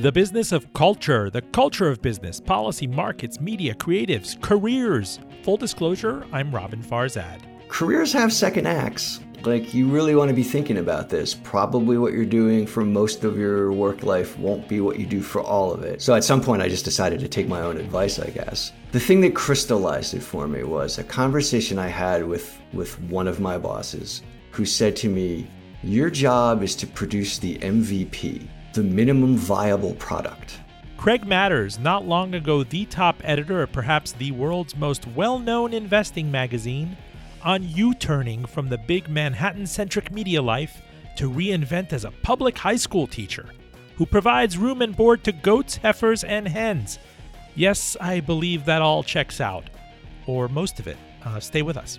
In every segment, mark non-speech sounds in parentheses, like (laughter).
The business of culture, the culture of business, policy, markets, media, creatives, careers. Full disclosure, I'm Roben Farzad. Careers have second acts. Like, you really want to be thinking about this. Probably what you're doing for most of your work life won't be what you do for all of it. So at some point, I just decided to take my own advice, I guess. The thing that crystallized it for me was a conversation I had with, with one of my bosses who said to me, Your job is to produce the MVP the minimum viable product. Craig Matters, not long ago the top editor of perhaps the world's most well known investing magazine, on U turning from the big Manhattan centric media life to reinvent as a public high school teacher who provides room and board to goats, heifers, and hens. Yes, I believe that all checks out, or most of it. Uh, stay with us.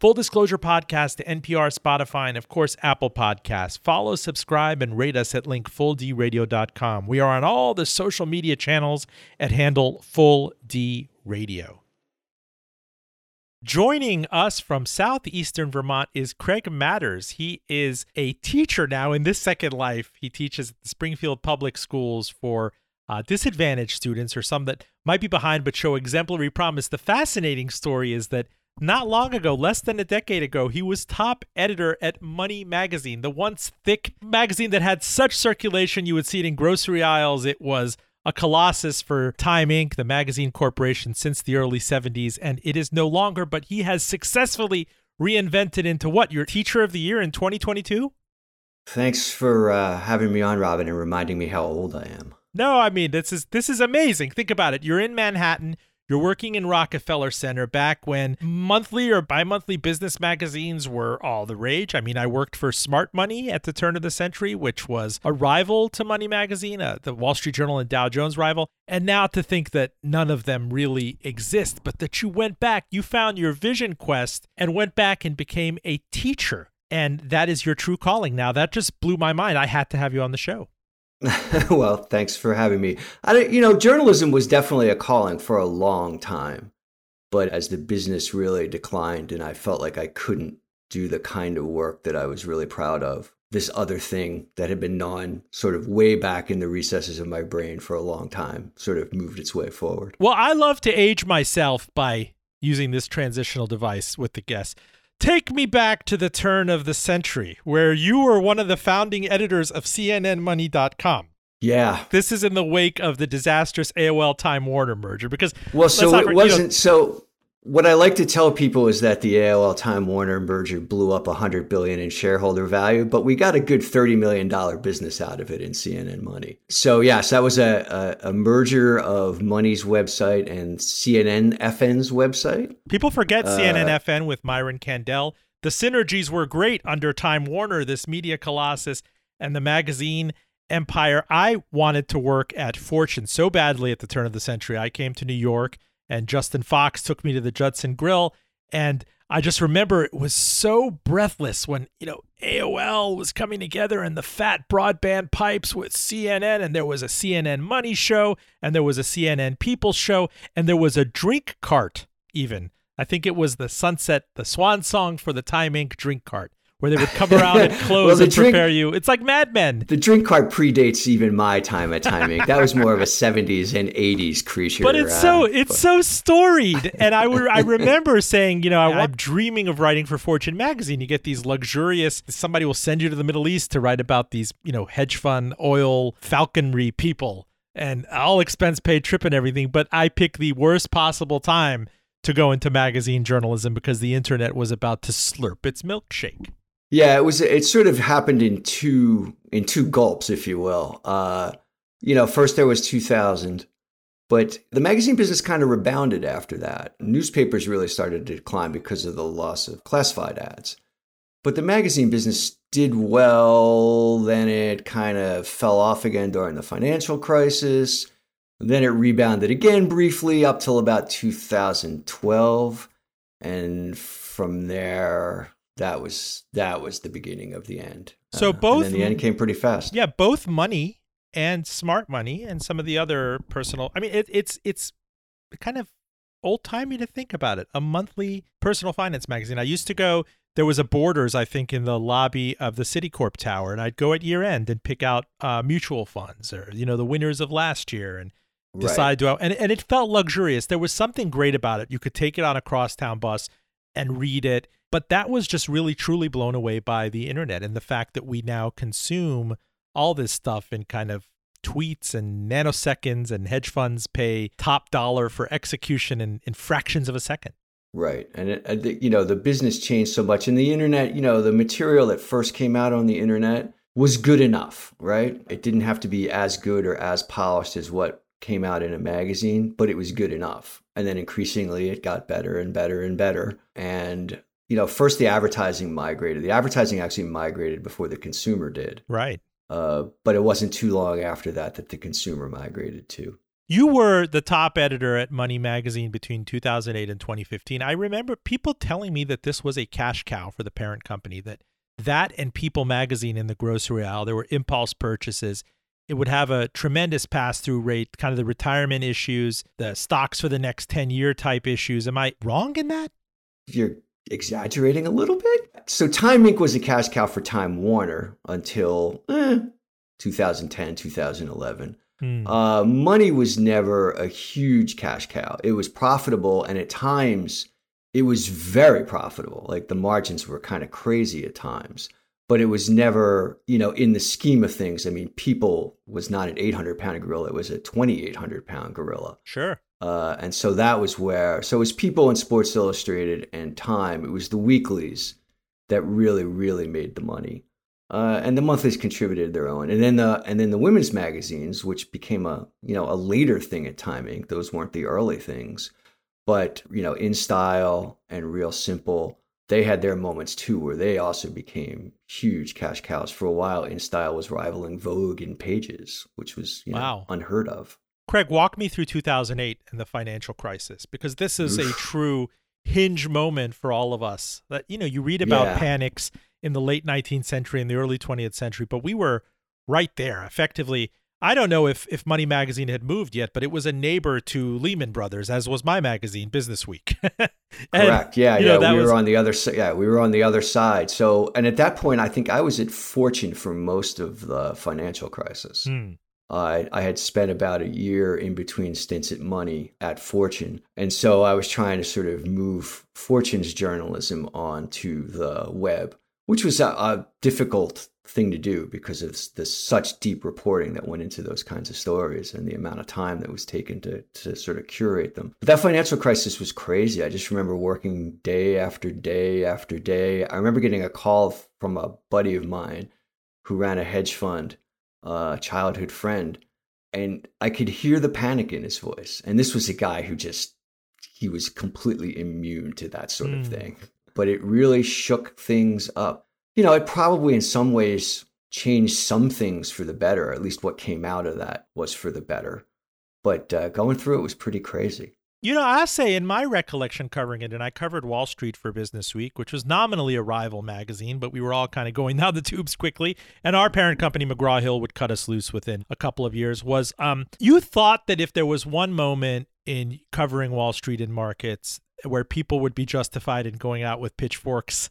Full Disclosure Podcast to NPR, Spotify, and of course, Apple Podcasts. Follow, subscribe, and rate us at linkfulldradio.com. We are on all the social media channels at handle Full D Radio. Joining us from southeastern Vermont is Craig Matters. He is a teacher now in this second life. He teaches at the Springfield Public Schools for uh, disadvantaged students or some that might be behind but show exemplary promise. The fascinating story is that not long ago, less than a decade ago, he was top editor at Money Magazine, the once thick magazine that had such circulation you would see it in grocery aisles. It was a colossus for Time Inc., the magazine corporation, since the early 70s, and it is no longer, but he has successfully reinvented into what? Your teacher of the year in 2022? Thanks for uh, having me on, Roben, and reminding me how old I am. No, I mean this is this is amazing. Think about it. You're in Manhattan. You're working in Rockefeller Center back when monthly or bi monthly business magazines were all the rage. I mean, I worked for Smart Money at the turn of the century, which was a rival to Money Magazine, uh, the Wall Street Journal and Dow Jones rival. And now to think that none of them really exist, but that you went back, you found your vision quest and went back and became a teacher. And that is your true calling now. That just blew my mind. I had to have you on the show. (laughs) well, thanks for having me. I, you know, journalism was definitely a calling for a long time, but as the business really declined, and I felt like I couldn't do the kind of work that I was really proud of, this other thing that had been gnawing sort of way back in the recesses of my brain for a long time sort of moved its way forward. Well, I love to age myself by using this transitional device with the guests. Take me back to the turn of the century, where you were one of the founding editors of CNNMoney.com. Yeah. This is in the wake of the disastrous AOL Time Warner merger because Well, so it wasn't you know, so what I like to tell people is that the AOL Time Warner merger blew up 100 billion in shareholder value, but we got a good 30 million dollar business out of it in CNN Money. So yes, that was a, a, a merger of Money's website and CNN FN's website. People forget uh, CNN FN with Myron Kandel. The synergies were great under Time Warner, this media colossus, and the magazine empire. I wanted to work at Fortune so badly at the turn of the century. I came to New York and Justin Fox took me to the Judson Grill. And I just remember it was so breathless when, you know, AOL was coming together and the fat broadband pipes with CNN, and there was a CNN Money show, and there was a CNN People show, and there was a drink cart, even. I think it was the Sunset, the swan song for the Time Inc. drink cart where they would come (laughs) around and close well, and drink, prepare you. It's like Mad Men. The drink cart predates even my time at timing. That was more of a 70s and 80s creature. But it's uh, so it's but. so storied. And I were, I remember saying, you know, I, (laughs) I'm dreaming of writing for Fortune magazine. You get these luxurious somebody will send you to the Middle East to write about these, you know, hedge fund oil falconry people and all expense paid trip and everything, but I pick the worst possible time to go into magazine journalism because the internet was about to slurp its milkshake. Yeah, it was. It sort of happened in two in two gulps, if you will. Uh, you know, first there was 2000, but the magazine business kind of rebounded after that. Newspapers really started to decline because of the loss of classified ads. But the magazine business did well, then it kind of fell off again during the financial crisis. Then it rebounded again briefly up till about 2012. And from there, that was that was the beginning of the end. So Uh, both and then the end came pretty fast. Yeah, both money and smart money and some of the other personal. I mean, it, it's it's kind of old timey to think about it. A monthly personal finance magazine. I used to go. There was a Borders, I think, in the lobby of the Citicorp Tower, and I'd go at year end and pick out uh, mutual funds or you know the winners of last year and Right. decide to and and it felt luxurious. There was something great about it. You could take it on a crosstown bus and read it, but that was just really truly blown away by the internet and the fact that we now consume all this stuff in kind of tweets and nanoseconds and hedge funds pay top dollar for execution in, in fractions of a second. Right. And, it, I think, you know, the business changed so much. And the internet, you know, the material that first came out on the internet was good enough, right? It didn't have to be as good or as polished as what came out in a magazine, but it was good enough. And then increasingly it got better and better and better. And, you know, first the advertising migrated. The advertising actually migrated before the consumer did. Right. Uh, but it wasn't too long after that that the consumer migrated too. You were the top editor at Money Magazine between 2008 and 2015. I remember people telling me that this was a cash cow for the parent company, that that and People Magazine in the grocery aisle, there were impulse purchases. It would have a tremendous pass through rate, kind of the retirement issues, the stocks for the next 10 year type issues. Am I wrong in that? If you're exaggerating a little bit. So Time Inc. was a cash cow for Time Warner until eh, 2010, 2011. Hmm. Uh, money was never a huge cash cow. It was profitable, and at times it was very profitable. Like the margins were kind of crazy at times, but it was never, you know, in the scheme of things. I mean, People was not an 800 pound gorilla; it was a 2,800 pound gorilla. Sure. Uh, and so that was where, so it was People and Sports Illustrated and Time. It was the weeklies that really, really made the money. Uh, and the monthlies contributed their own, and then the and then the women's magazines, which became a you know a later thing at Time Inc. Those weren't the early things, but you know In Style and Real Simple, they had their moments too, where they also became huge cash cows. For a while, In Style was rivaling Vogue in pages, which was you know, Wow. unheard of. Craig, walk me through 2008 and the financial crisis because this is a true hinge moment for all of us. That you know, you read about Yeah. panics in the late 19th century and the early 20th century, but we were right there. Effectively, I don't know if if Money Magazine had moved yet, but it was a neighbor to Lehman Brothers, as was my magazine, Business Week. (laughs) And, Correct. Yeah, you yeah. know, that we was- were on the other side. Yeah, we were on the other side. So, and at that point, I think I was at Fortune for most of the financial crisis. Hmm. I I had spent about a year in between stints at Money at Fortune, and so I was trying to sort of move Fortune's journalism onto the web, which was a, a difficult thing to do because of the such deep reporting that went into those kinds of stories and the amount of time that was taken to to sort of curate them. But that financial crisis was crazy. I just remember working day after day after day. I remember getting a call from a buddy of mine who ran a hedge fund a childhood friend, and I could hear the panic in his voice. And this was a guy who just he was completely immune to that sort of Mm. thing. But it really shook things up. You know, it probably in some ways changed some things for the better. At least what came out of that was for the better. But uh, going through it was pretty crazy. You know, I say in my recollection covering it, and I covered Wall Street for Business Week, which was nominally a rival magazine, but we were all kind of going (laughs) down the tubes quickly. And our parent company, McGraw Hill, would cut us loose within a couple of years. Was um, you thought that if there was one moment in covering Wall Street and markets where people would be justified in going out with pitchforks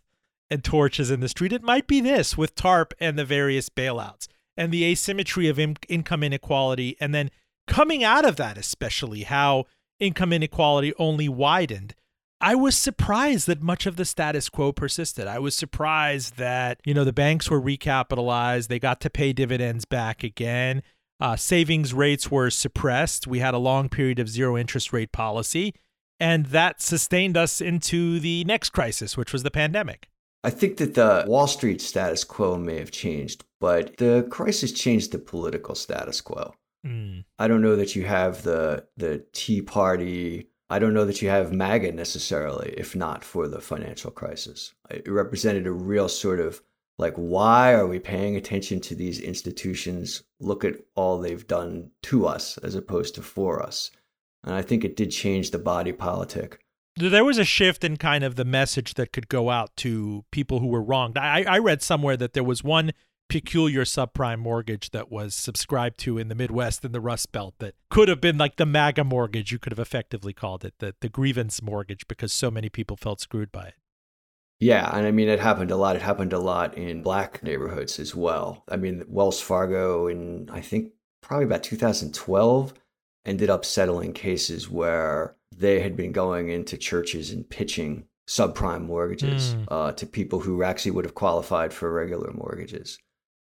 and torches in the street, it might be this with TARP and the various bailouts and the asymmetry of in- income inequality, and then coming out of that, especially how income inequality only widened. I was surprised that much of the status quo persisted. I was surprised that, you know, the banks were recapitalized, they got to pay dividends back again. Uh, savings rates were suppressed. We had a long period of zero interest rate policy, and that sustained us into the next crisis, which was the pandemic. I think that the Wall Street status quo may have changed, but the crisis changed the political status quo. Mm. I don't know that you have the the Tea Party. I don't know that you have MAGA necessarily, if not for the financial crisis. It represented a real sort of Like, why are we paying attention to these institutions? Look at all they've done to us as opposed to for us. And I think it did change the body politic. There was a shift in kind of the message that could go out to people who were wronged. I, I read somewhere that there was one peculiar subprime mortgage that was subscribed to in the Midwest and the Rust Belt that could have been like the MAGA mortgage, you could have effectively called it, the, the grievance mortgage, because so many people felt screwed by it. Yeah, and I mean it happened a lot. It happened a lot in black neighborhoods as well. I mean Wells Fargo in I think probably about 2012 ended up settling cases where they had been going into churches and pitching subprime mortgages mm. uh, to people who actually would have qualified for regular mortgages.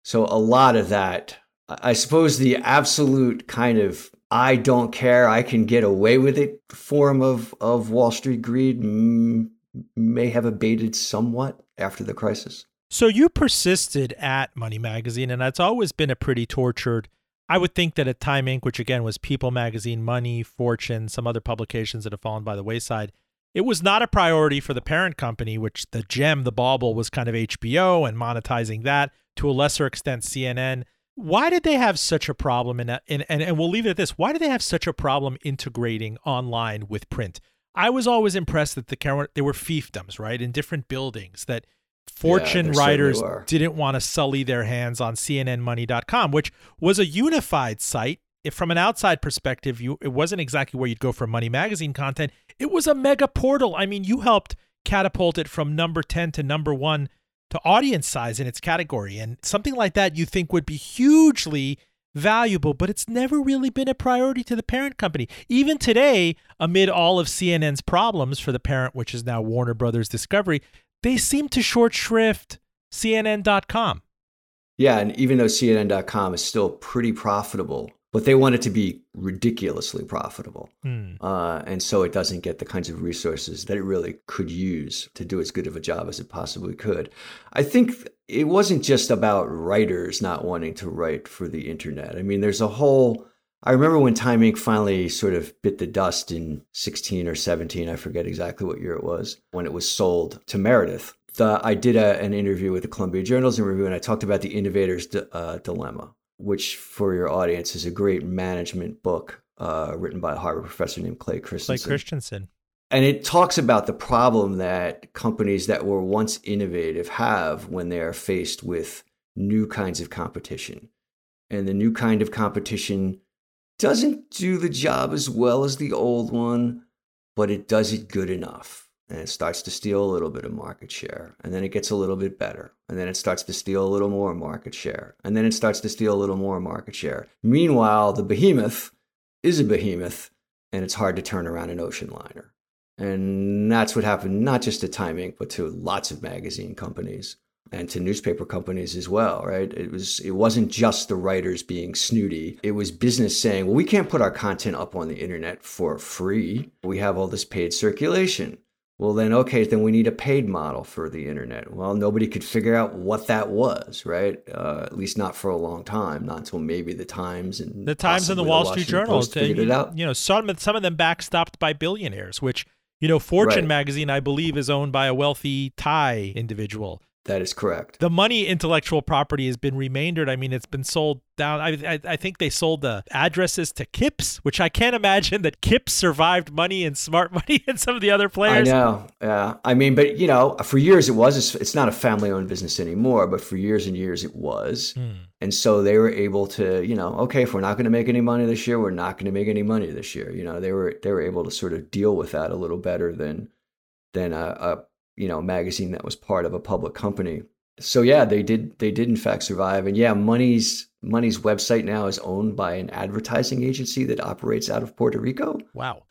So a lot of that, I suppose, the absolute kind of I don't care, I can get away with it form of of Wall Street greed may have abated somewhat after the crisis. So you persisted at Money Magazine, and that's always been a pretty tortured. I would think that at Time Inc., which again was People Magazine, Money, Fortune, some other publications that have fallen by the wayside, it was not a priority for the parent company, which the gem, the bauble, was kind of HBO and monetizing that to a lesser extent CNN. Why did they have such a problem? In, in, and, and we'll leave it at this. Why did they have such a problem integrating online with print? I was always impressed that the there were fiefdoms, right, in different buildings that fortune yeah, writers didn't want to sully their hands on cnnmoney.com, which was a unified site. If from an outside perspective, you it wasn't exactly where you'd go for money magazine content. It was a mega portal. I mean, you helped catapult it from number 10 to number 1 to audience size in its category. And something like that you think would be hugely valuable, but it's never really been a priority to the parent company. Even today, amid all of CNN's problems for the parent, which is now Warner Brothers Discovery, they seem to short shrift CNN.com. Yeah, and even though CNN.com is still pretty profitable, but they want it to be ridiculously profitable. Hmm. Uh, and so it doesn't get the kinds of resources that it really could use to do as good of a job as it possibly could. I think it wasn't just about writers not wanting to write for the internet. I mean, there's a whole. I remember when Time Inc. finally sort of bit the dust in 16 or 17, I forget exactly what year it was, when it was sold to Meredith. The, I did a, an interview with the Columbia Journalism Review and I talked about the innovator's uh, dilemma which for your audience is a great management book uh, written by a Harvard professor named Clay Christensen. Clay Christensen. And it talks about the problem that companies that were once innovative have when they are faced with new kinds of competition. And the new kind of competition doesn't do the job as well as the old one, but it does it good enough and it starts to steal a little bit of market share and then it gets a little bit better and then it starts to steal a little more market share and then it starts to steal a little more market share. Meanwhile the behemoth is a behemoth and it's hard to turn around an ocean liner. And that's what happened not just to time inc but to lots of magazine companies and to newspaper companies as well right? It was it wasn't just the writers being snooty. It was business saying well we can't put our content up on the internet for free. We have all this paid circulation well, then, okay, then we need a paid model for the internet. Well, nobody could figure out what that was, right? Uh, at least not for a long time, not until maybe the Times and the Times and the Wall Street Journal figured it out. You know, some some of them backstopped by billionaires, which you know, Fortune right. magazine, I believe, is owned by a wealthy Thai individual. That is correct. The money intellectual property has been remaindered. I mean, it's been sold down. I, I, I, think they sold the addresses to Kips, which I can't imagine that Kips survived money and smart (laughs) money and some of the other players. I know. Yeah. I mean, but you know, for years it was. It's, it's not a family owned business anymore, but for years and years it was. Hmm. And so they were able to, you know, okay, if we're not going to make any money this year, we're not going to make any money this year. You know, they were they were able to sort of deal with that a little better than than a, a you know magazine that was part of a public company. So yeah, they did they did in fact survive, and yeah, Money's Money's website now is owned by an advertising agency that operates out of Puerto Rico. Wow.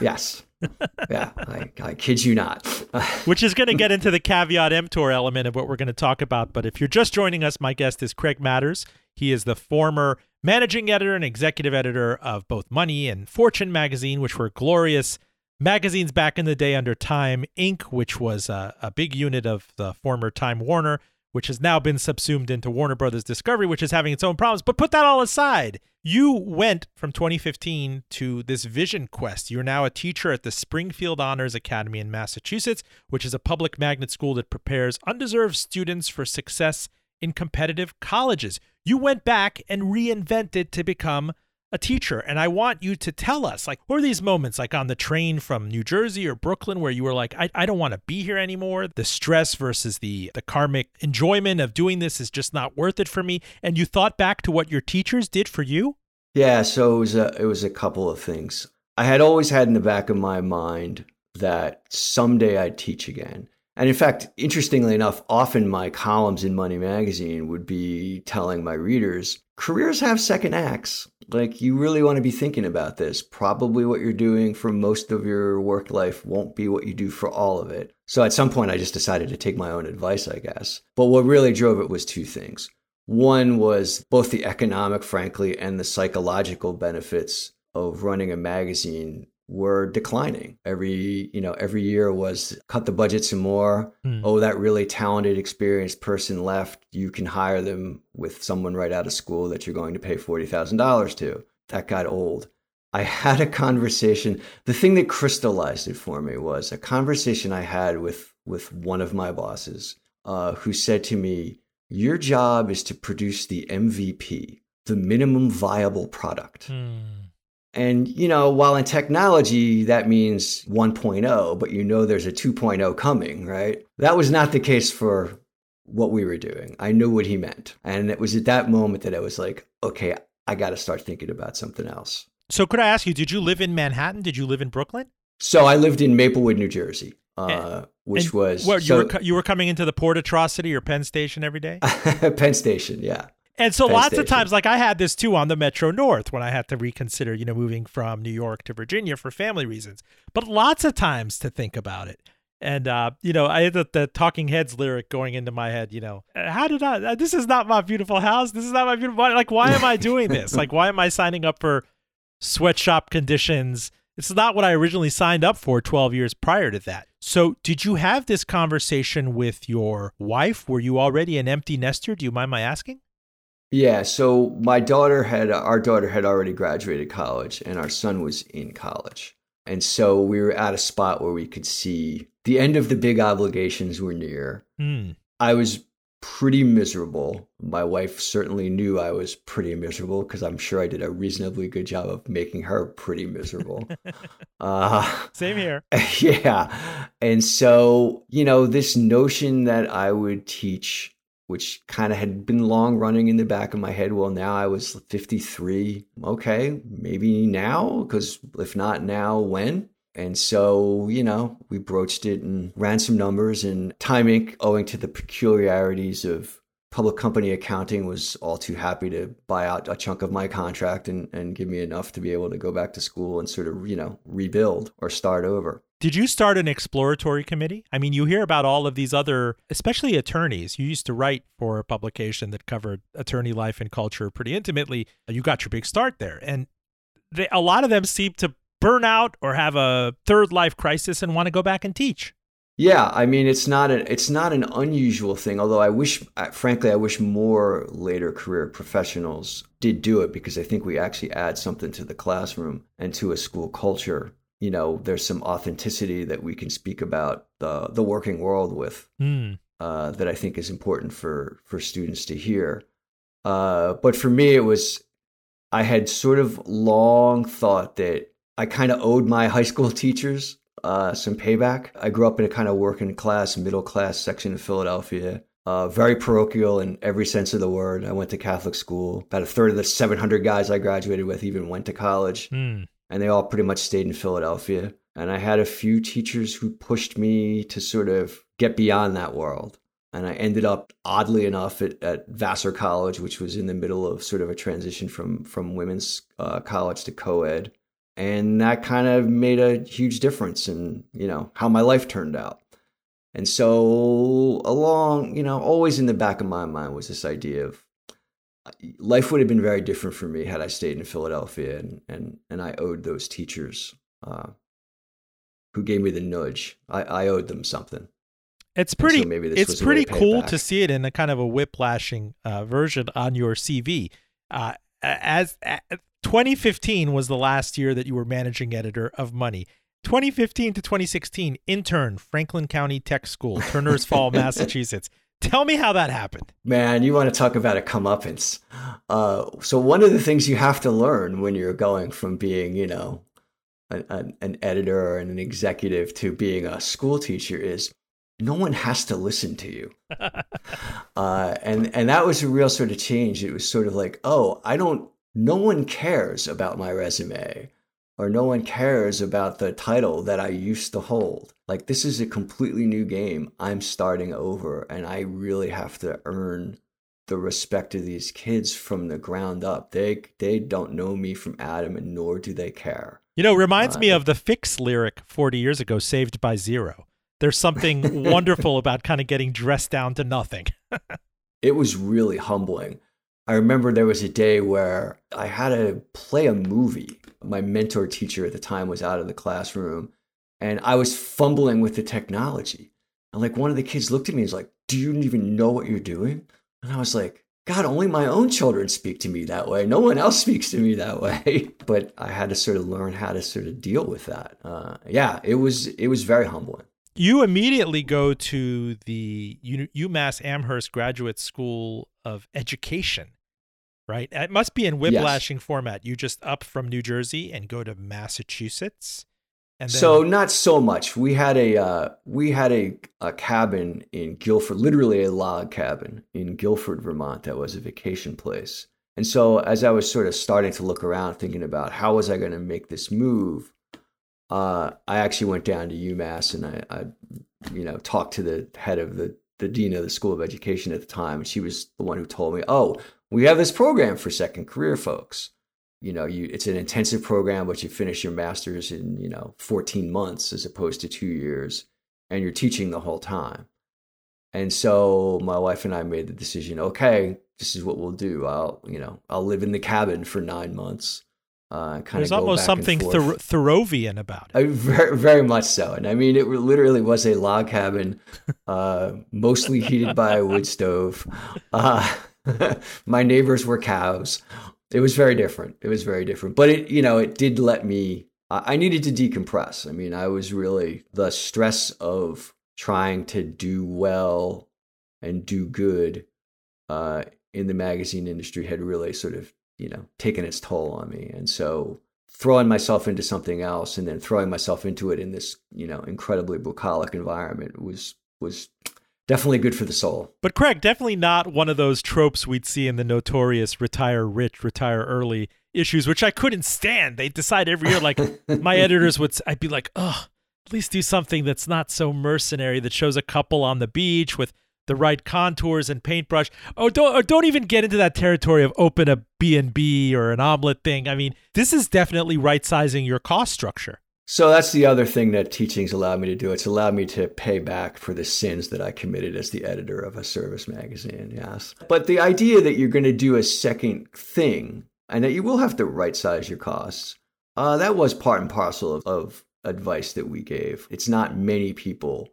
Yes. (laughs) yeah, I, I kid you not. (laughs) Which is going to get into the caveat emptor element of what we're going to talk about. But if you're just joining us, my guest is Craig Matters. He is the former managing editor and executive editor of both Money and Fortune magazine, which were glorious magazines back in the day under Time Inc., which was a, a, big unit of the former Time Warner, which has now been subsumed into Warner Brothers Discovery, which is having its own problems. But put that all aside, you went from 2015 to this vision quest. You're now a teacher at the Springfield Honors Academy in Massachusetts, which is a public magnet school that prepares undeserved students for success in competitive colleges. You went back and reinvented to become a teacher. And I want you to tell us, like, what are these moments, like on the train from New Jersey or Brooklyn, where you were like, I, I don't want to be here anymore. The stress versus the the karmic enjoyment of doing this is just not worth it for me. And you thought back to what your teachers did for you? Yeah, so it was a, it was a couple of things. I had always had in the back of my mind that someday I'd teach again. And in fact, interestingly enough, often my columns in Money Magazine would be telling my readers careers have second acts. Like, you really want to be thinking about this. Probably what you're doing for most of your work life won't be what you do for all of it. So at some point, I just decided to take my own advice, I guess. But what really drove it was two things. One was both the economic, frankly, and the psychological benefits of running a magazine were declining. Every, you know, every year was cut the budget some more. Mm. Oh, that really talented, experienced person left. You can hire them with someone right out of school that you're going to pay $40,000 to. That got old. I had a conversation. The thing that crystallized it for me was a conversation I had with, with one of my bosses uh, who said to me, Your job is to produce the MVP, the minimum viable product. Mm and, you know, while in technology, that means 1.0, but you know there's a 2.0 coming, right? That was not the case for what we were doing. I knew what he meant. And it was at that moment that I was like, okay, I got to start thinking about something else. So, could I ask you, did you live in Manhattan? Did you live in Brooklyn? So, I lived in Maplewood, New Jersey. Uh, which and was what, you so, were you were coming into the Port Atrocity or Penn Station every day. (laughs) Penn Station, yeah. And so Penn lots Station. of times, like I had this too on the Metro North when I had to reconsider, you know, moving from New York to Virginia for family reasons. But lots of times to think about it. And uh, you know, I had the, the, Talking Heads lyric going into my head. You know, how did I? Uh, this is not my beautiful house. This is not my beautiful. Like, why am I doing this? like, why am I signing up for sweatshop conditions? It's not what I originally signed up for 12 years prior to that. So, did you have this conversation with your wife? Were you already an empty nester? Do you mind my asking? Yeah, so my daughter had our daughter had already graduated college and our son was in college. And so we were at a spot where we could see the end of the big obligations were near. Mm. I was pretty miserable. My wife certainly knew I was pretty miserable because I'm sure I did a reasonably good job of making her pretty miserable. (laughs) uh, Same here. (laughs) Yeah. And so, you know, this notion that I would teach which kind of had been long running in the back of my head. Well, now I was 53. Okay, maybe now, because if not now, when? And so, you know, we broached it and ran some numbers, and Time Inc., owing to the peculiarities of public company accounting, was all too happy to buy out a chunk of my contract and, and give me enough to be able to go back to school and sort of, you know, rebuild or start over. Did you start an exploratory committee? I mean, you hear about all of these other, especially attorneys. You used to write for a publication that covered attorney life and culture pretty intimately. You got your big start there. And they, a lot of them seem to burn out or have a third life crisis and want to go back and teach. Yeah, I mean it's not an it's not an unusual thing. Although I wish, frankly, I wish more later career professionals did do it because I think we actually add something to the classroom and to a school culture you know, there's some authenticity that we can speak about the the working world with mm. uh, that I think is important for for students to hear. Uh, but for me, it was I had sort of long thought that I kind of owed my high school (laughs) teachers uh, some payback. I grew up in a kind of working class, middle class section of Philadelphia. Uh, very parochial in every sense of the word. I went to Catholic school. About a third of the 700 guys I graduated with even went to college. Mm and they all pretty much stayed in Philadelphia. And I had a few teachers who pushed me to sort of get beyond that world. And I ended up, oddly enough, at, at Vassar College, which was in the middle of sort of a transition from from women's uh, college to co-ed, and that kind of made a huge difference in you know how my life turned out. And so, along, you know, always in the back of my mind was this idea of life would have been very different for me had I stayed in Philadelphia, and and and I owed those teachers uh, who gave me the nudge. I, I owed them something. It's pretty. So it's pretty cool to see it in a kind of a whiplashing uh, version on your CV. Uh, as, as 2015 was the last year that you were managing editor of Money. 2015 to 2016, intern, Franklin County Tech School, Turners Falls, (laughs) Massachusetts. Tell me how that happened. Man, you want to talk about a comeuppance. Uh, so, one of the things you have to learn when you're going from being, you know, an, an editor and an executive to being a school teacher is no one has to listen to you. (laughs) uh, and and that was a real sort of change. It was sort of like, oh, I don't. No one cares about my resume or no one cares about the title that I used to hold. Like, this is a completely new game. I'm starting over, and I really have to earn the respect of these kids from the ground up. They they don't know me from Adam, and nor do they care. You know, reminds uh, me of the Fixx lyric 40 years ago, "Saved by Zero. There's something (laughs) wonderful about kind of getting dressed down to nothing. (laughs) it was really humbling. I remember there was a day where I had to play a movie. My mentor teacher at the time was out of the classroom and I was fumbling with the technology. And like one of the kids looked at me and was like, Do you even know what you're doing? And I was like, God, only my own children speak to me that way. No one else speaks to me that way. (laughs) but I had to sort of learn how to sort of deal with that. Uh, yeah, it was it was very humbling. You immediately go to the UMass Amherst Graduate School of Education right? It must be in whiplashing yes. format. You just up from New Jersey and go to Massachusetts. And then... So not so much. We had a uh, we had a, a cabin in Guilford, literally a log cabin in Guilford, Vermont. That was a vacation place. And so as I was sort of starting to look around, thinking about how was I going to make this move, uh, I actually went down to UMass and I, I, you know, talked to the head of the the dean of the School of Education at the time, and she was the one who told me, "Oh, we have this program for second career folks. You know, you it's an intensive program, but you finish your master's in you know 14 months as opposed to two years, and you're teaching the whole time." And so my wife and I made the decision. Okay, this is what we'll do. I'll you know I'll live in the cabin for nine months. Uh, There's almost something Thor- Thoreauvian about it. Uh, very, very much so. And I mean, it literally was a log cabin, uh, mostly heated by a wood stove. Uh, (laughs) my neighbors were cows. It was very different. It was very different. But it, you know, it did let me, I needed to decompress. I mean, I was really, the stress of trying to do well and do good uh, in the magazine industry had really sort of, you know, taken its toll on me. And so throwing myself into something else and then throwing myself into it in this, you know, incredibly bucolic environment was, was definitely good for the soul. But Craig, definitely not one of those tropes we'd see in the notorious retire rich, retire early issues, which I couldn't stand. They decide every year, like (laughs) my editors would, I'd be like, oh, at least do something that's not so mercenary that shows a couple on the beach with the right contours and paintbrush. Oh, don't or don't even get into that territory of open a B&B or an omelet thing. I mean, this is definitely right sizing your cost structure. So that's the other thing that teaching's allowed me to do. It's allowed me to pay back for the sins that I committed as the editor of a service magazine. Yes. But the idea that you're going to do a second thing and that you will have to right size your costs, uh, that was part and parcel of, of advice that we gave. It's not many people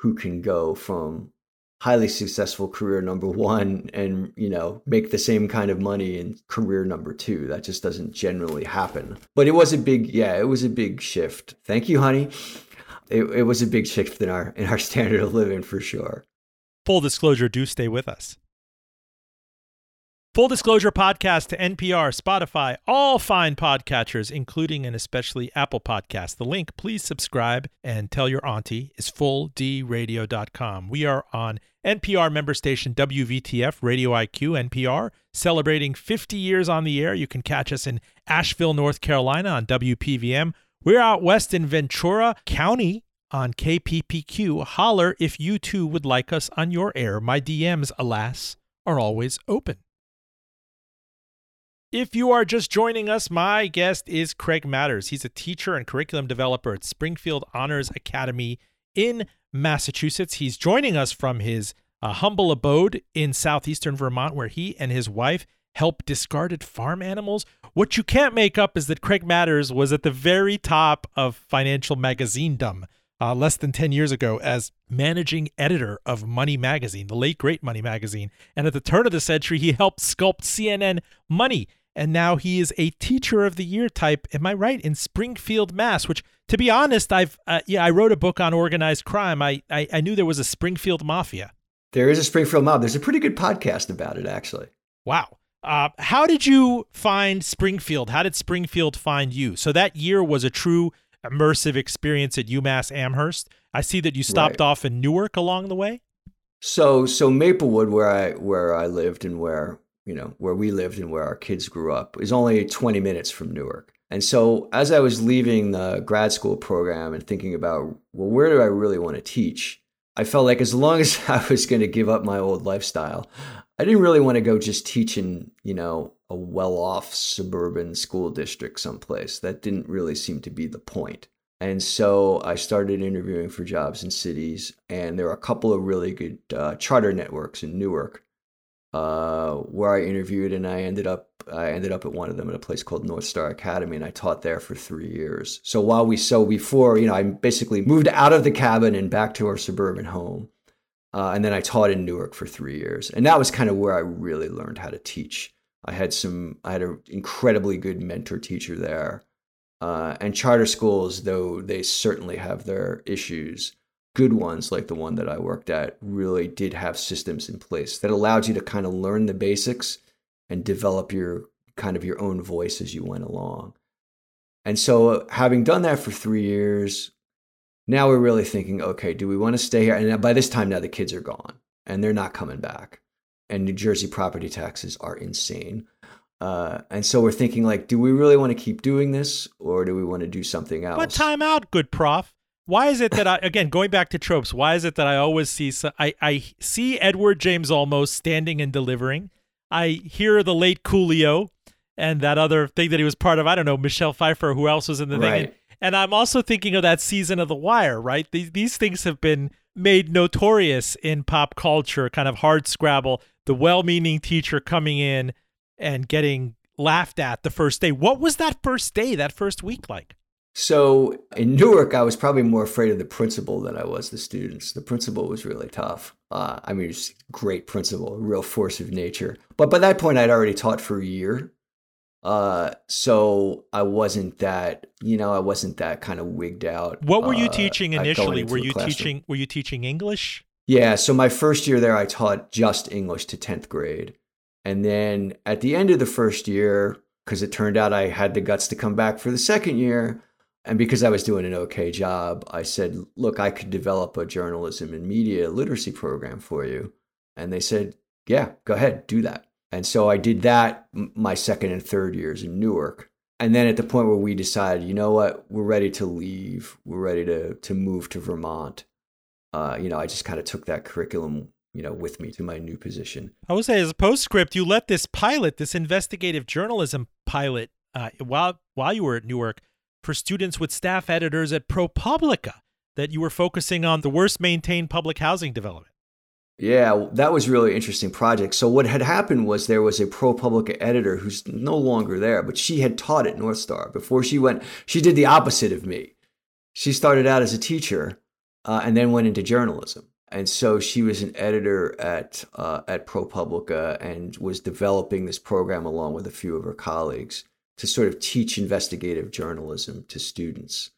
who can go from highly successful career number one and you know make the same kind of money in career number two. That just doesn't generally happen. But it was a big yeah it was a big shift. Thank you honey. It, it was a big shift in our in our (laughs) standard of living for sure. Full disclosure do stay with us Full disclosure podcast to NPR, Spotify, all fine podcatchers, including and especially Apple Podcasts. The link, please subscribe and tell your auntie, is fulldradio.com. We are on NPR member station WVTF, Radio IQ, NPR, celebrating 50 years on the air. You can catch us in Asheville, North Carolina on WPVM. We're out west in Ventura County on KPPQ. Holler if you too would like us on your air. My DMs, alas, are always open. If you are just joining us, my guest is Craig Matters. He's a teacher and curriculum developer at Springfield Honors Academy in Massachusetts. He's joining us from his uh, humble abode in southeastern Vermont, where he and his wife help discarded farm animals. What you can't make up is that Craig Matters was at the very top of financial magazinedom uh, less than 10 years ago as managing editor of Money Magazine, the late great Money Magazine. And at the turn of the century, he helped sculpt CNN Money and now he is a teacher of the year type. Am I right in Springfield, Mass? Which, to be honest, I've uh, yeah, I wrote a book on organized crime. I, I I knew there was a Springfield mafia. There is a Springfield mob. There's a pretty good podcast about it, actually. Wow. Uh, how did you find Springfield? How did Springfield find you? So that year was a true immersive experience at UMass Amherst. I see that you stopped right. off in Newark along the way. So so Maplewood, where I where I lived and where you know, where we lived and where our kids grew up, is only 20 minutes from Newark. And so as I was leaving the grad school program and thinking about, well, where do I really want to teach? I felt like as long as (laughs) I was going to give up my old lifestyle, I didn't really want to go just teach in, you know, a well off suburban school district someplace. That didn't really seem to be the point. And so I started interviewing for jobs in cities, and there are a couple of really good uh, charter networks in Newark uh, where I interviewed, and I ended up I ended up at one of them at a place called North Star Academy, and I taught there for three years. So while we so before you know I basically moved out of the cabin and back to our suburban home, uh, and then I taught in Newark for three years, and that was kind of where I really learned how to teach. I had some I had an incredibly good mentor teacher there, uh, and charter schools though they certainly have their issues good ones like the one that I worked at really did have systems in place that allowed you to kind of learn the basics and develop your kind of your own voice as you went along. And so having done that for 3 years, now we're really thinking, okay, do we want to stay here? And by this time now the kids are gone and they're not coming back. And New Jersey property taxes are insane. Uh, and so we're thinking like, do we really want to keep doing this or do we want to do something else? But time out, good prof why is it that I again going back to tropes? Why is it that I always see I I see Edward James Olmos standing and delivering. I hear the late Coolio and that other thing that he was part of. I don't know Michelle Pfeiffer, who else was in the right. thing. And, and I'm also thinking of that season of The Wire. Right, these these things have been made notorious in pop culture. Kind of hard scrabble. The well-meaning teacher coming in and getting laughed at the first day. What was that first day? That first week like? So in Newark, I was probably more afraid of the principal than I was the students. The principal was really tough. Uh, I mean, he was a great principal, real force of nature. But by that point, I'd already taught for a year. Uh, so I wasn't that, you know, I wasn't that kind of wigged out. What were you uh, teaching initially? Were you teaching, were you teaching English? Yeah. So my first year there, I taught just English to 10th grade. And then at the end of the first year, because it turned out I had the guts to come back for the second year, and because I was doing an okay job, I said, look, I could develop a journalism and media literacy program for you. And they said, yeah, go ahead, do that. And so I did that my second and third years in Newark. And then at the point where we decided, you know what, we're ready to leave, we're ready to, to move to Vermont, uh, you know, I just kind of took that curriculum you know, with me to my new position. I would say, as a postscript, you let this pilot, this investigative journalism pilot, uh, while while you were at Newark, for students with staff editors at ProPublica that you were focusing on the worst maintained public housing development. Yeah, that was really interesting project. So what had happened was there was a ProPublica editor who's no longer there, but she had taught at North Star before she went. She did the opposite of me. She started out as a teacher uh, and then went into journalism. And so she was an editor at uh, at ProPublica and was developing this program along with a few of her colleagues to sort of teach investigative journalism to students.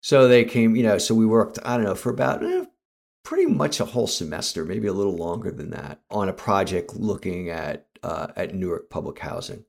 So they came, you know, so we worked, I don't know, for about eh, pretty much a whole semester, maybe a little longer than that, on a project looking at uh, at Newark public housing.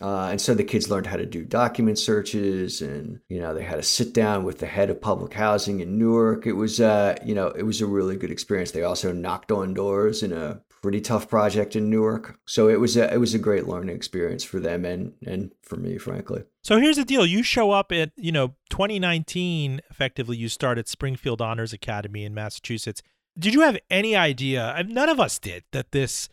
Uh, and so the kids learned how to do document searches, and you know they had to sit down with the head of public housing in Newark. It was, uh, you know, it was a really good experience. They also knocked on doors in a pretty tough project in Newark. So it was a it was a great learning experience for them and and for me, frankly. So here's the deal: you show up at you know 2019. Effectively, you start at Springfield Honors Academy in Massachusetts. Did you have any idea? None of us did that this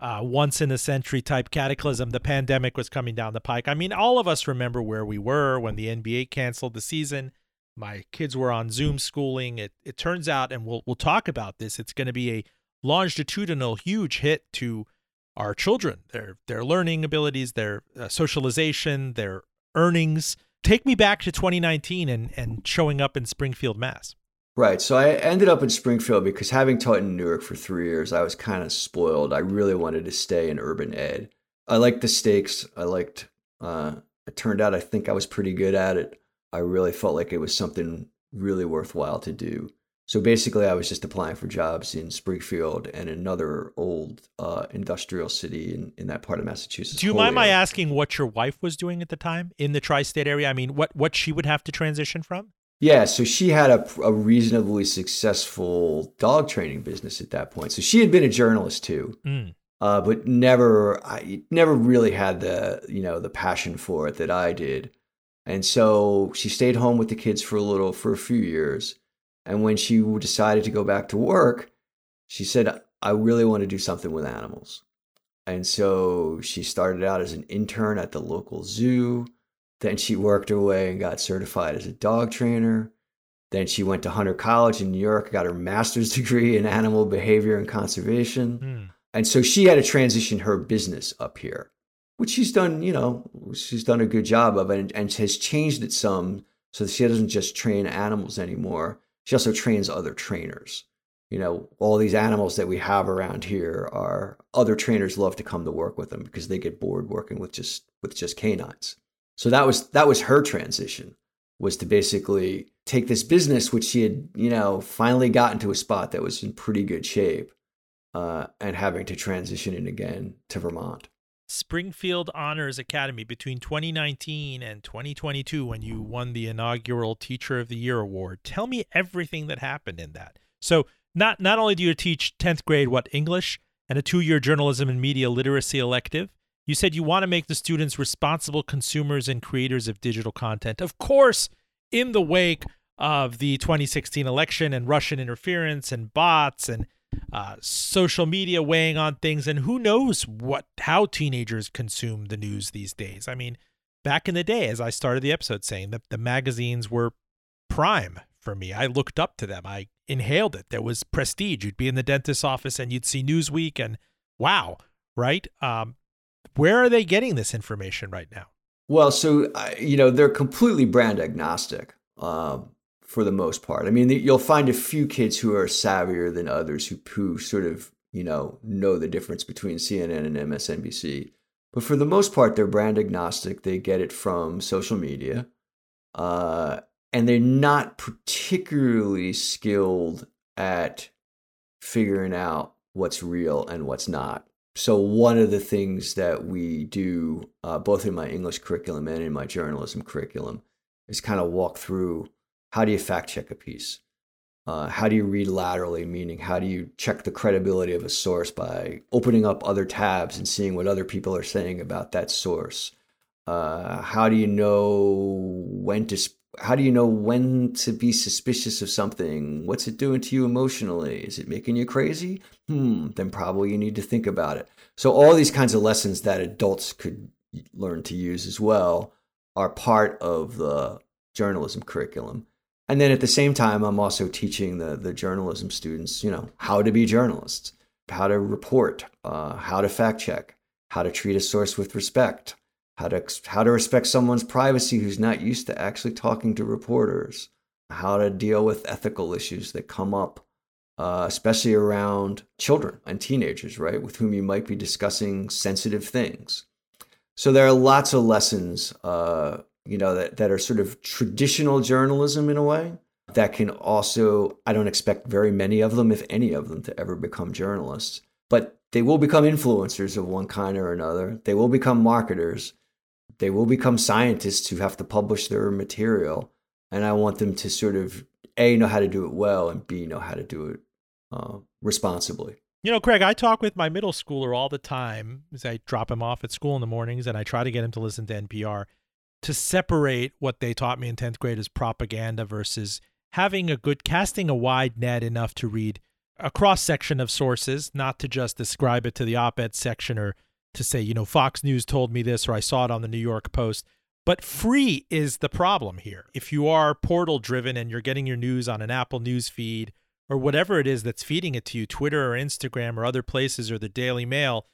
uh, once in a century type cataclysm, the pandemic was coming down the pike. I mean, all of us remember where we were when the NBA canceled the season. My kids were on Zoom schooling. It it turns out, and we'll we'll talk about this. It's going to be a longitudinal huge hit to our children, their their learning abilities, their uh, socialization, their earnings. Take me back to 2019 and and showing up in Springfield, Mass. Right. So I ended up in Springfield because having taught in Newark for three years, I was kind of spoiled. I really wanted to stay in urban ed. I liked the stakes. I liked. Uh, it turned out I think I was pretty good at it. I really felt like it was something really worthwhile to do. So basically, I was just applying for jobs in Springfield and another old uh, industrial city in, in that part of Massachusetts. Do you mind my asking what your wife was doing at the time in the tri-state area? I mean, what what she would have to transition from? Yeah, so she had a, a reasonably successful dog training business at that point. So she had been a journalist too, mm. uh, but never, I never really had the you know the passion for it that I did. And so she stayed home with the kids for a little for a few years and when she decided to go back to work, she said, I really want to do something with animals. And so she started out as an intern at the local zoo. Then she worked her way and got certified as a dog trainer. Then she went to Hunter College in New York, got her master's (laughs) degree in animal behavior and conservation. Mm. And so she had to transition her business up here, which she's done, you know, she's done a good job of and, and has changed it some so that she doesn't just train animals anymore. She also trains other trainers. You know, all these animals that we have around here are other trainers love to come to work with them because they get bored working with just with just canines. So that was that was her transition was to basically take this business which she had, you know, finally gotten to a spot that was in pretty good shape uh, and having to transition it again to Vermont. Springfield Honors Academy between 2019 and 2022 when you won the inaugural Teacher of the Year award. Tell me everything that happened in that. So, not not only do you teach 10th grade what English and a 2-year journalism and media literacy elective, you said you want to make the students responsible consumers and creators of digital content. Of course, in the wake of the 2016 election and Russian interference and bots and uh, social media weighing on things, and who knows what how teenagers consume the news these days. I mean, back in the day, as I started the episode saying, that the magazines were prime for me. I looked up to them. I inhaled it. There was prestige. You'd be in the dentist's office and you'd see Newsweek, and wow, right? Um, where are they getting this information right now? Well, so you know they're completely brand agnostic. Um, for the most part. I mean, you'll find a few kids who are savvier than others who, who sort of, you know, know the difference between CNN and MSNBC. But for the most part, they're brand agnostic. They get it from social media. Uh, and they're not particularly skilled at figuring out what's real and what's not. So, one of the things that we do, uh, both in my English curriculum and in my journalism curriculum, is kind of walk through how do you fact check a piece? Uh, how do you read laterally, meaning how do you check the credibility of a source by opening up other tabs and seeing what other people are saying about that source? Uh, how do you know when to how do you know when to be suspicious of something? What's it doing to you emotionally? Is it making you crazy? Hmm, then probably you need to think about it. So all these kinds of lessons that adults could learn to use as well are part of the journalism curriculum. And then at the same time, I'm also teaching the, the journalism students, you know, how to be journalists, how to report, uh, how to fact check, how to treat a source with respect, how to, how to respect someone's privacy who's not used to actually talking to reporters, how to deal with ethical issues that come up, uh, especially around children and teenagers, right, with whom you might be discussing sensitive things. So there are lots of lessons uh, you know, that, that are sort of traditional journalism in a way that can also, I don't expect very many of them, if any of them, to ever become journalists, but they will become influencers of one kind or another. They will become marketers. They will become scientists who have to publish their material. And I want them to sort of A, know how to do it well, and B, know how to do it uh, responsibly. You know, Craig, I talk with my middle schooler all the time as I drop him off at school in the mornings and I try to get him to listen to NPR to separate what they taught me in 10th grade as propaganda versus having a good casting a wide net enough to read a cross section of sources, not to just describe it to the op ed section or to say, you know, Fox News told me this or I saw it on the New York Post. But free is the problem here. If you are portal driven and you're getting your news on an Apple News feed or whatever it is that's feeding it to you, Twitter or Instagram or other places or the Daily Mail,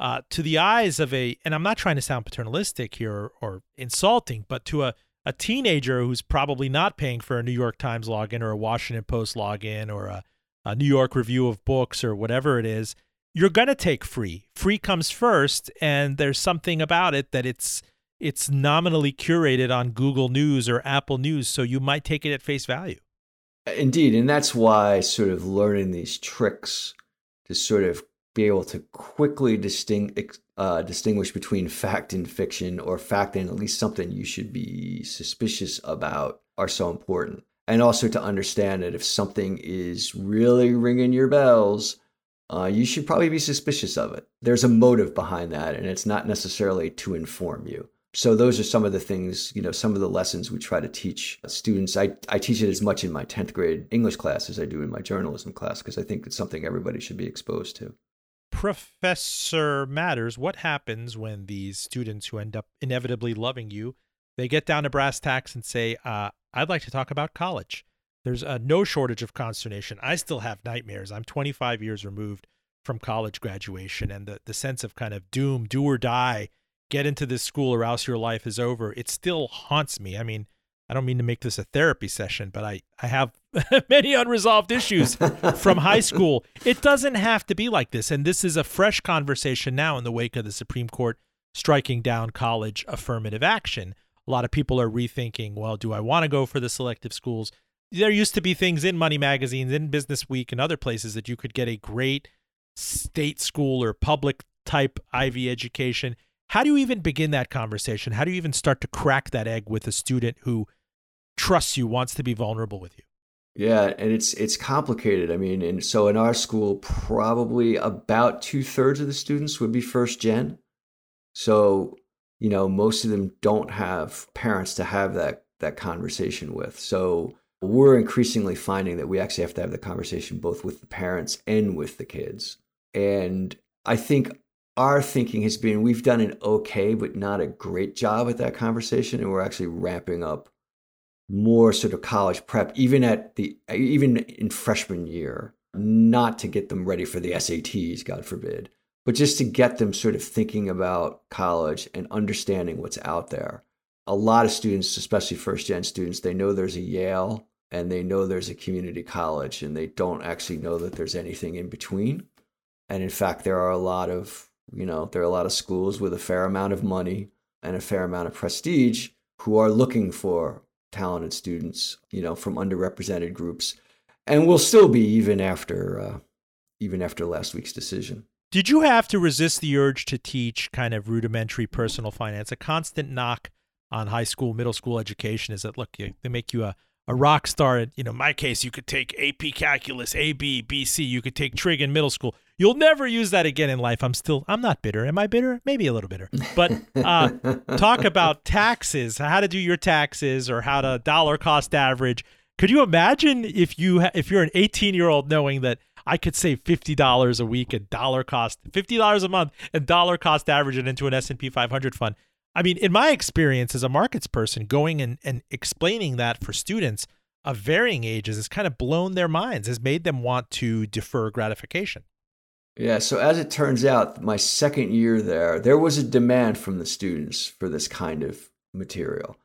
uh, to the eyes of a, and I'm not trying to sound paternalistic here or, or insulting, but to a, a teenager who's probably not paying for a New York Times login or a Washington Post login or a, a New York review of books or whatever it is, you're going to take free. Free comes first and there's something about it that it's it's nominally curated on Google News or Apple News, so you might take it at face value. Indeed, and that's why sort of learning these tricks to sort of be able to quickly uh, distinguish between fact and fiction, or fact and at least something you should be suspicious about, are so important. And also to understand that if something is really ringing your bells, uh, you should probably be suspicious of it. There's a motive behind that, and it's not necessarily to inform you. So those are some of the things, you know, some of the lessons we try to teach students. I, I teach it as much in my 10th grade English class as I do in my journalism class because I think it's something everybody should be exposed to. Professor Matters, what happens when these students who end up inevitably loving you, they get down to brass tacks and say, uh, I'd like to talk about college. There's uh, no shortage of consternation. I still have nightmares. I'm 25 years removed from college graduation, and the, the sense of kind of doom, do or die, get into this school or else your life is over, it still haunts me. I mean, I don't mean to make this a therapy session, but I, I have (laughs) many unresolved issues from high school. It doesn't have to be like this. And this is a fresh conversation now in the wake of the Supreme Court striking down college affirmative action. A lot of people are rethinking well, do I want to go for the selective schools? There used to be things in Money magazines, in Business Week, and other places that you could get a great state school or public type Ivy education. How do you even begin that conversation? How do you even start to crack that egg with a student who trusts you, wants to be vulnerable with you. Yeah, and it's it's complicated. I mean, and so in our school, probably about two thirds of the students would be first gen. So you know, most of them don't have parents to have that that conversation with. So we're increasingly finding that we actually have to have the conversation both with the parents and with the kids. And I think our thinking has been we've done an okay but not a great job at that conversation and we're actually ramping up more sort of college prep, even at the even in freshman year, not to get them ready for the SATs, God forbid, but just to get them sort of thinking about college and understanding what's out there. A lot of students, especially first gen students, they know there's a Yale and they know there's a community college and they don't actually know that there's anything in between. And in fact, there are a lot of, you know, there are a lot of schools with a fair amount of money and a fair amount of prestige who are looking for talented students, you know, from underrepresented groups, and will still be even after uh, even after last week's decision. Did you have to resist the urge to teach kind of rudimentary personal finance? A constant knock on high school, middle school education is that look, they make you a a rock star. You know, my case, you could take AP Calculus, AB, BC. You could take Trig in middle school. You'll never use that again in life. I'm still, I'm not bitter. Am I bitter? Maybe a little bitter. But uh, (laughs) talk about taxes, how to do your taxes, or how to dollar cost average. Could you imagine if you ha- if you're an 18 year old knowing that I could save fifty dollars a week and dollar cost fifty dollars a month and dollar cost average it into an S and P 500 fund? I mean, in my experience as a markets person, going and, and explaining that for students of varying ages has kind of blown their minds, has made them want to defer gratification. Yeah, so as it turns out, my second year there, there was a demand from the students for this kind of material.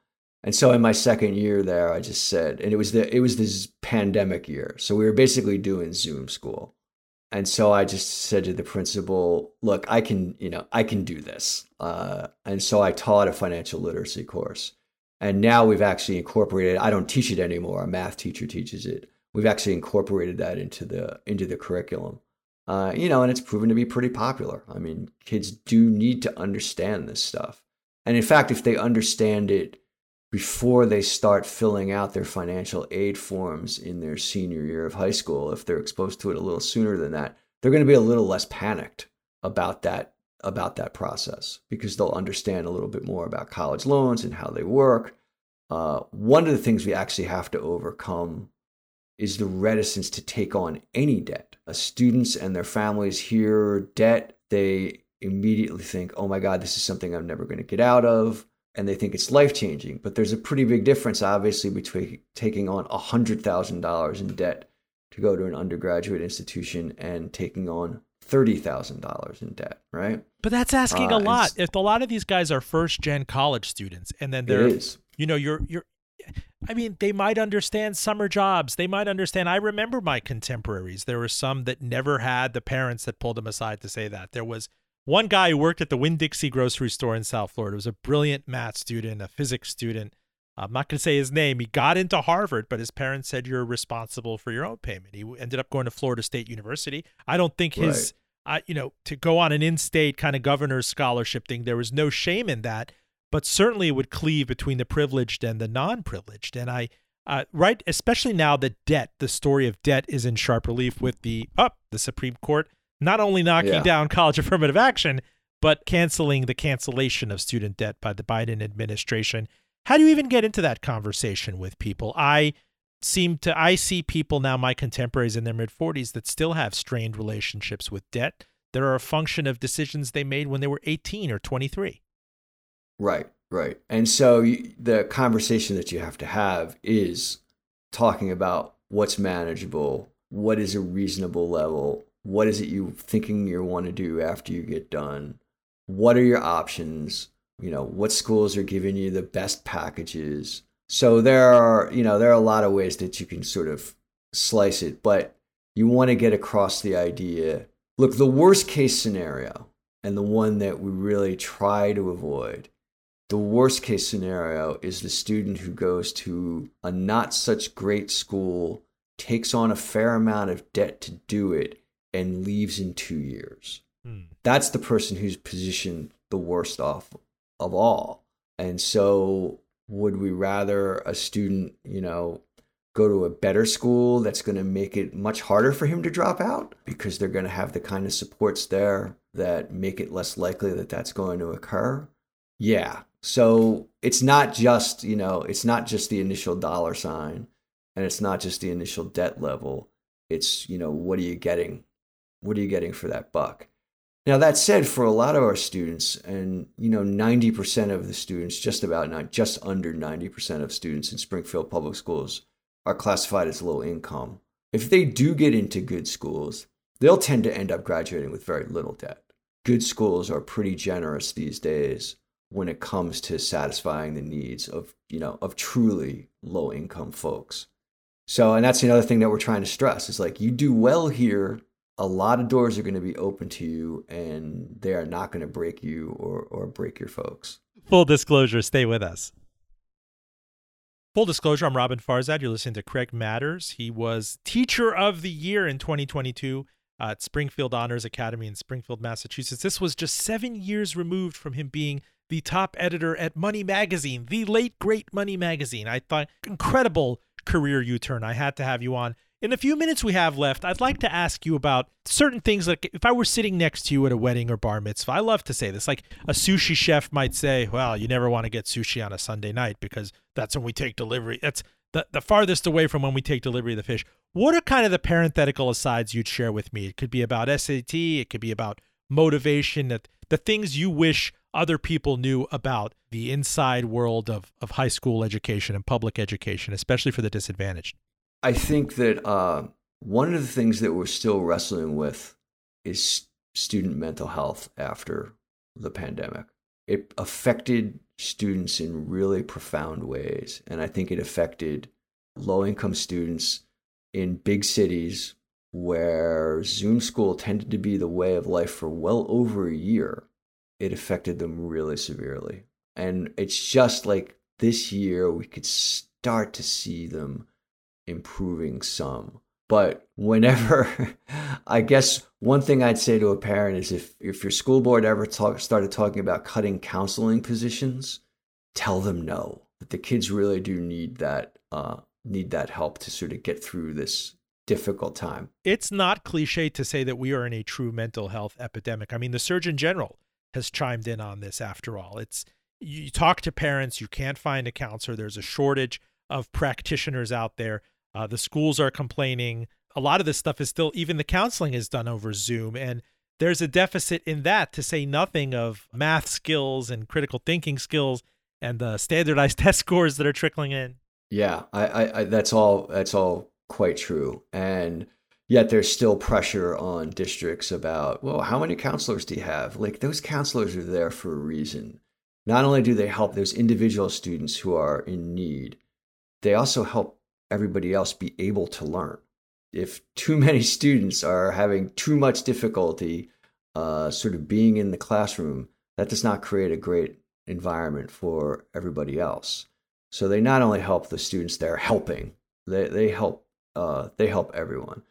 And so in my second year there, I just said, and it was the it was this pandemic year. So we were basically doing Zoom school. And so I just said to the principal, look, I can, you know, I can do this. Uh, and so I taught a financial literacy course. And now we've actually incorporated, I don't teach it anymore. A math teacher teaches it. We've actually incorporated that into the into the curriculum. Uh, you know, and it's proven to be pretty popular. I mean, kids do need to understand this stuff. And in fact, if they understand it before they start filling out their financial aid forms in their senior year of high school, if they're exposed to it a little sooner than that, they're going to be a little less panicked about that about that process because they'll understand a little bit more about college loans and how they work. Uh, one of the things we actually have to overcome is the reticence to take on any debt. Uh, students and their families hear debt, they immediately think, oh my God, this is something I'm never going to get out of and they think it's life changing. But there's a pretty big difference, obviously, between taking on $100,000 in debt to go to an undergraduate institution and taking on $30,000 in debt, right? But that's asking uh, a lot. If a lot of these guys are first gen college students and then they're, you know, you're, you're, I mean, they might understand summer jobs. They might understand. I remember my contemporaries. There were some that never had the parents that pulled them aside to say that. There was one guy who worked at the Winn Dixie grocery store in South Florida. was a brilliant math student, a physics student. I'm not going to say his name. He got into Harvard, but his parents said you're responsible for your own payment. He ended up going to Florida State University. I don't think his, right. uh, you know, to go on an in-state kind of governor's scholarship thing, there was no shame in that but certainly it would cleave between the privileged and the non-privileged. And I, uh, right, especially now that debt, the story of debt is in sharp relief with the up oh, the Supreme Court not only knocking yeah. down college (laughs) affirmative action, but canceling the cancellation of student debt by the Biden administration. How do you even get into that conversation with people? I seem to I see people now, my contemporaries in their mid 40s, that still have strained relationships with debt that are a function of decisions they made when they were 18 or 23. Right, right. And so you, the conversation that you have to have is talking about what's manageable, what is a reasonable level, what is it you thinking you want to do after you get done, what are your options, you know, what schools are giving you the best packages. So there are, you know, there are a lot of ways that you can sort of slice it, but you want to get across the idea. Look, the worst case scenario and the one that we really try to avoid the worst case scenario is the student who goes to a not such great school, takes on a fair amount of debt to do it, and leaves in two years. Hmm. That's the person who's positioned the worst off of all. And so, would we rather a student, you know, go to a better school that's going to make it much harder for him to drop out because they're going to have the kind of supports there that make it less likely that that's going to occur? Yeah, so it's not just, you know, it's not just the initial dollar sign and it's not just the initial debt level. It's, you know, what are you getting? What are you getting for that buck? Now, that said, for a lot of our students, and, you know, 90% of the students, just about not just under 90% of students in Springfield public schools are classified as low income. If they do get into good schools, they'll tend to end up graduating with very little debt. Good schools are pretty generous these days when it comes to satisfying the needs of you know of truly low income folks so and that's another thing that we're trying to stress is like you do well here a lot of doors are going to be open to you and they are not going to break you or or break your folks full disclosure stay with us Full disclosure, I'm Roben Farzad. You're listening to Craig Matters. He was Teacher of the Year in 2022 uh, at Springfield Honors Academy in Springfield, Massachusetts. This was just seven years removed from him being the top editor at Money Magazine, the late great Money Magazine. I thought incredible career U-turn. I had to have you on. In the few minutes we have left, I'd like to ask you about certain things like if I were sitting next to you at a wedding or bar mitzvah, I love to say this. Like a sushi chef might say, Well, you never want to get sushi on a Sunday night because that's when we take delivery. That's the, the farthest away from when we take delivery of the fish. What are kind of the parenthetical asides you'd share with me? It could be about SAT, it could be about motivation, that the things you wish other people knew about the inside world of, of high school education and public education, especially for the disadvantaged? I think that uh, one of the things that we're still wrestling with is student mental health after the pandemic. It affected students in really profound ways. And I think it affected low income students in big cities where Zoom school tended to be the way of life for well over a year it affected them really severely. And it's just like this year we could start to see them improving some. But whenever, (laughs) I guess one thing I'd say to a parent is if, if your school board ever talk, started talking about cutting counseling positions, tell them no. That the kids really do need that uh, need that help to sort of get through this difficult time. It's not cliche to say that we are in a true mental health epidemic. I mean, the Surgeon General has chimed in on this after all. It's you talk to parents, you can't find a counselor. There's a shortage of practitioners out there. Uh, the schools are complaining. A lot of this stuff is still, even the counseling is done over Zoom. And there's a deficit in that, to say nothing of math skills and critical thinking skills and the standardized (laughs) test scores that are trickling in. Yeah, I, I, I that's all. That's all quite true. And Yet there's still pressure on districts about, well, how many counselors do you have? Like those counselors are there for a reason. Not only do they help those individual students who are in need, they also help everybody else be able to learn. If too (laughs) many students are having too much difficulty uh, sort of being in the classroom, that does not create a great environment for everybody else. So they not only help the students they're helping, they, they help uh, they help everyone.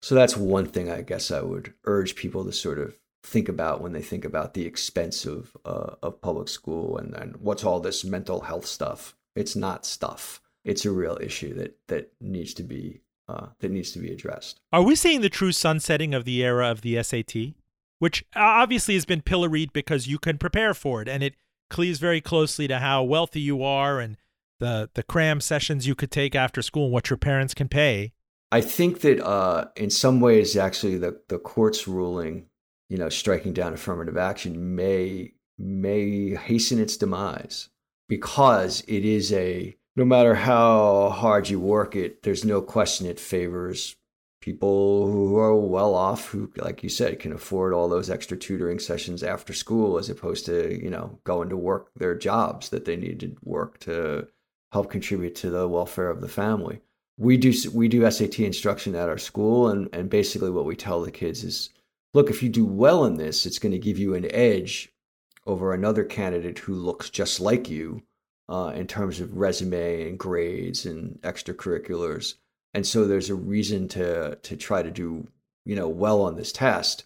So that's one thing I guess I would urge people to sort of think about when they think about the expense of uh, of public school and, and what's all this mental health stuff. It's not stuff. It's a real issue that that needs to be uh, that needs to be addressed. Are we seeing the true sunsetting of the era of the SAT, which obviously has been pilloried because you can prepare for it and it cleaves very closely to how wealthy you are and the the cram sessions you could take after school and what your parents can pay. I think that uh, in some ways, actually, the the court's ruling, you know, striking down affirmative action may may hasten its demise because it is a no matter how hard you work it, there's no question it favors people who are well off, who, like you said, can afford all those extra tutoring sessions after school, as opposed to you know going to work their jobs that they need to work to help contribute to the welfare of the family. We do we do SAT instruction at our school, and and basically what we tell the kids is, look, if you do well in this, it's going to give you an edge over another candidate who looks just like you uh, in terms of resume and grades and extracurriculars. And so there's a reason to to try to do you know well on this test.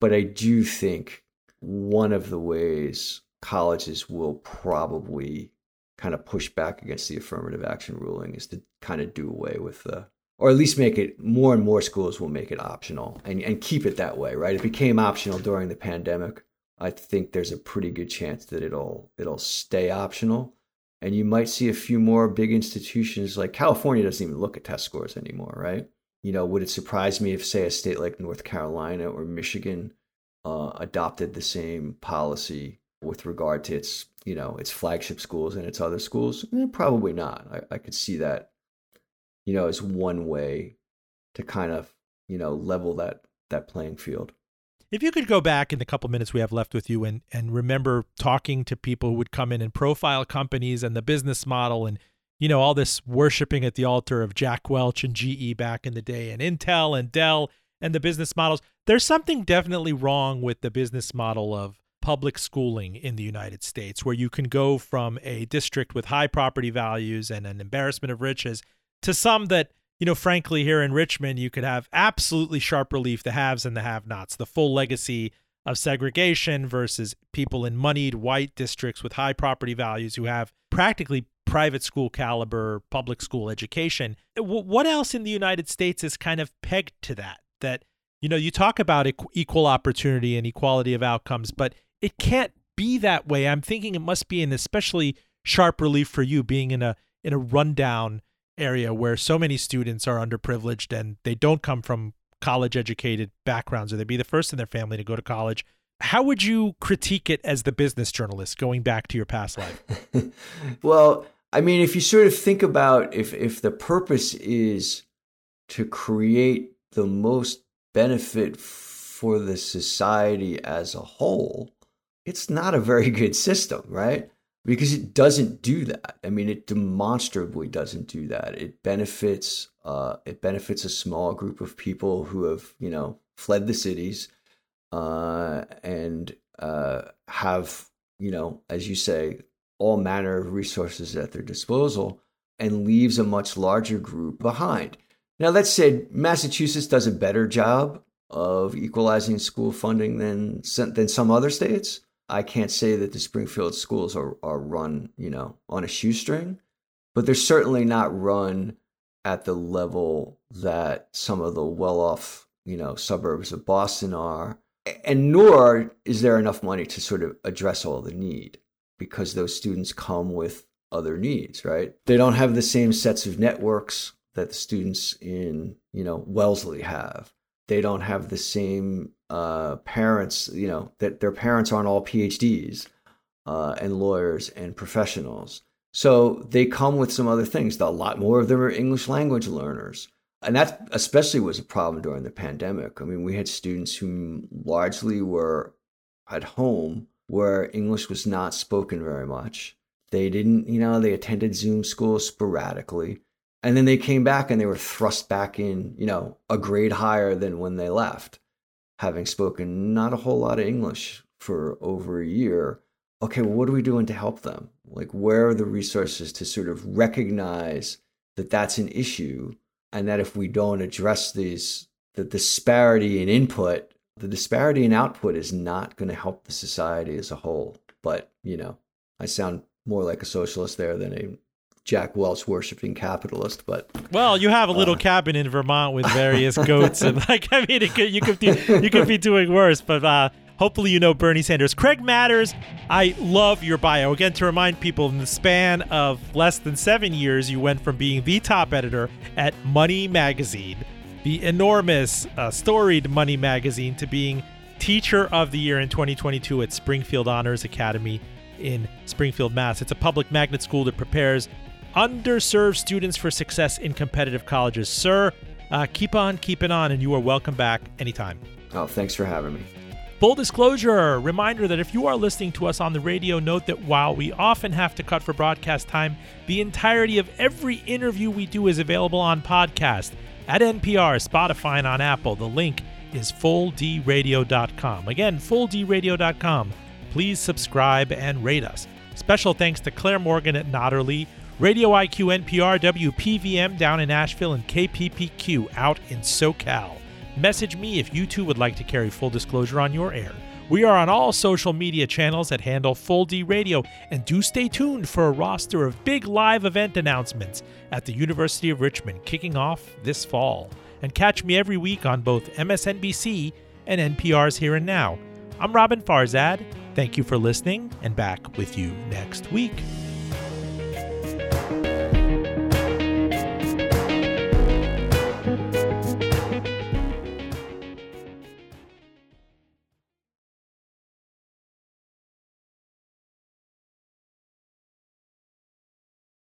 But I do think one of the ways colleges will probably kind of push back against the affirmative action ruling is to kind of do away with the or at least make it more and more schools will make it optional and, and keep it that way right it became optional during the pandemic i think there's a pretty good chance that it'll it'll stay optional and you might see a few more big institutions like california doesn't even look at test scores anymore right you know would it surprise me if say a state like north carolina or michigan uh, adopted the same policy with regard to its you know its flagship schools and its other schools? Eh, probably not. I, I could see that you know as one way to kind of you know level that that playing field. If you could go back in the couple minutes we have left with you and and remember talking to people who would come in and profile companies and the business model and you know all this worshiping at the altar of Jack Welch and GE back in the day and Intel and Dell and the business models. There's something definitely wrong with the business model of public schooling in the United States, where you can go from a district with high property values and an embarrassment of riches to some that, you know, frankly, here in Richmond, you could have absolutely sharp relief the haves and the have nots, the full legacy of segregation versus people in moneyed white districts with high property values who have practically private school caliber public school education. What else in the United States is kind of pegged to that? That, you know, you talk about equal opportunity and equality of outcomes, but it can't be that way. I'm thinking it must be an especially sharp relief for you being in a in a rundown area where so many students are underprivileged and they don't come from college educated backgrounds or they'd be the first in their family to go to college. How would you critique it as the business journalist going back to your past life? (laughs) well, I mean, if you sort of think about if if the purpose is to create the most benefit for the society as a whole, it's not a very good system, right? Because it doesn't do that. I mean, it demonstrably doesn't do that. It benefits uh, it benefits a small group of people who have you know fled the cities uh, and uh, have you know, as you say, all manner of resources at their disposal, and leaves a much larger group behind. Now, that said, Massachusetts does a better job of equalizing school funding than than some other states. I can't say that the Springfield schools are, are run, you know, on a shoestring, but they're certainly not run at the level that some of the well-off, you know, suburbs of Boston are. And nor is there enough money to sort of address all the need because those students come with other needs, right? They don't have the same sets of networks that the students in, you know, Wellesley have. They don't have the same uh, parents, you know, that their parents aren't all PhDs uh, and lawyers and professionals. So they come with some other things. A lot more of them are English language learners. And that especially was a problem during the pandemic. I mean, we had students who largely were at home where English was not spoken very much. They didn't, you know, they attended Zoom school sporadically. And then they came back and they were thrust back in, you know, a grade higher than when they left, having spoken not a whole lot of English for over a year. Okay, well, what are we doing to help them? Like, where are the resources to sort of recognize that that's an issue and that if we don't address these, the disparity in input, the disparity in output is not going to help the society as a whole. But, you know, I sound more like a socialist there than a Jack Welch worshiping capitalist, but well, you have a little uh, cabin in Vermont with various (laughs) goats, and like I mean, could, you could do, you could be doing worse. But uh, hopefully, you know Bernie Sanders. Craig Matters, I love your bio. Again, to remind people, in the span of less than seven years, you went from being the top editor at Money Magazine, the enormous, uh, storied Money Magazine, to being Teacher of the Year in 2022 at Springfield Honors Academy in Springfield, Mass. It's a public magnet school that prepares underserved students for success in competitive colleges. Sir, uh, keep on keeping on, and you are welcome back anytime. Oh, thanks for having me. Full disclosure reminder that if you are listening to us on the radio, note that while we often have to cut for broadcast time, the entirety of every interview we do is available on podcast at NPR, Spotify, and on Apple. The link is fulldradio.com. Again, fulldradio.com. Please subscribe and rate us. Special thanks to Claire Morgan at Notterly Radio IQ NPR WPVM down in Asheville and KPPQ out in SoCal. Message me if you too would like to carry full disclosure on your air. We are on all social media channels that handle Full D Radio, and do stay tuned for a roster of big live event announcements at the University of Richmond kicking off this fall. And catch me every week on both MSNBC and NPR's Here and Now. I'm Roben Farzad. Thank you for listening, and back with you next week.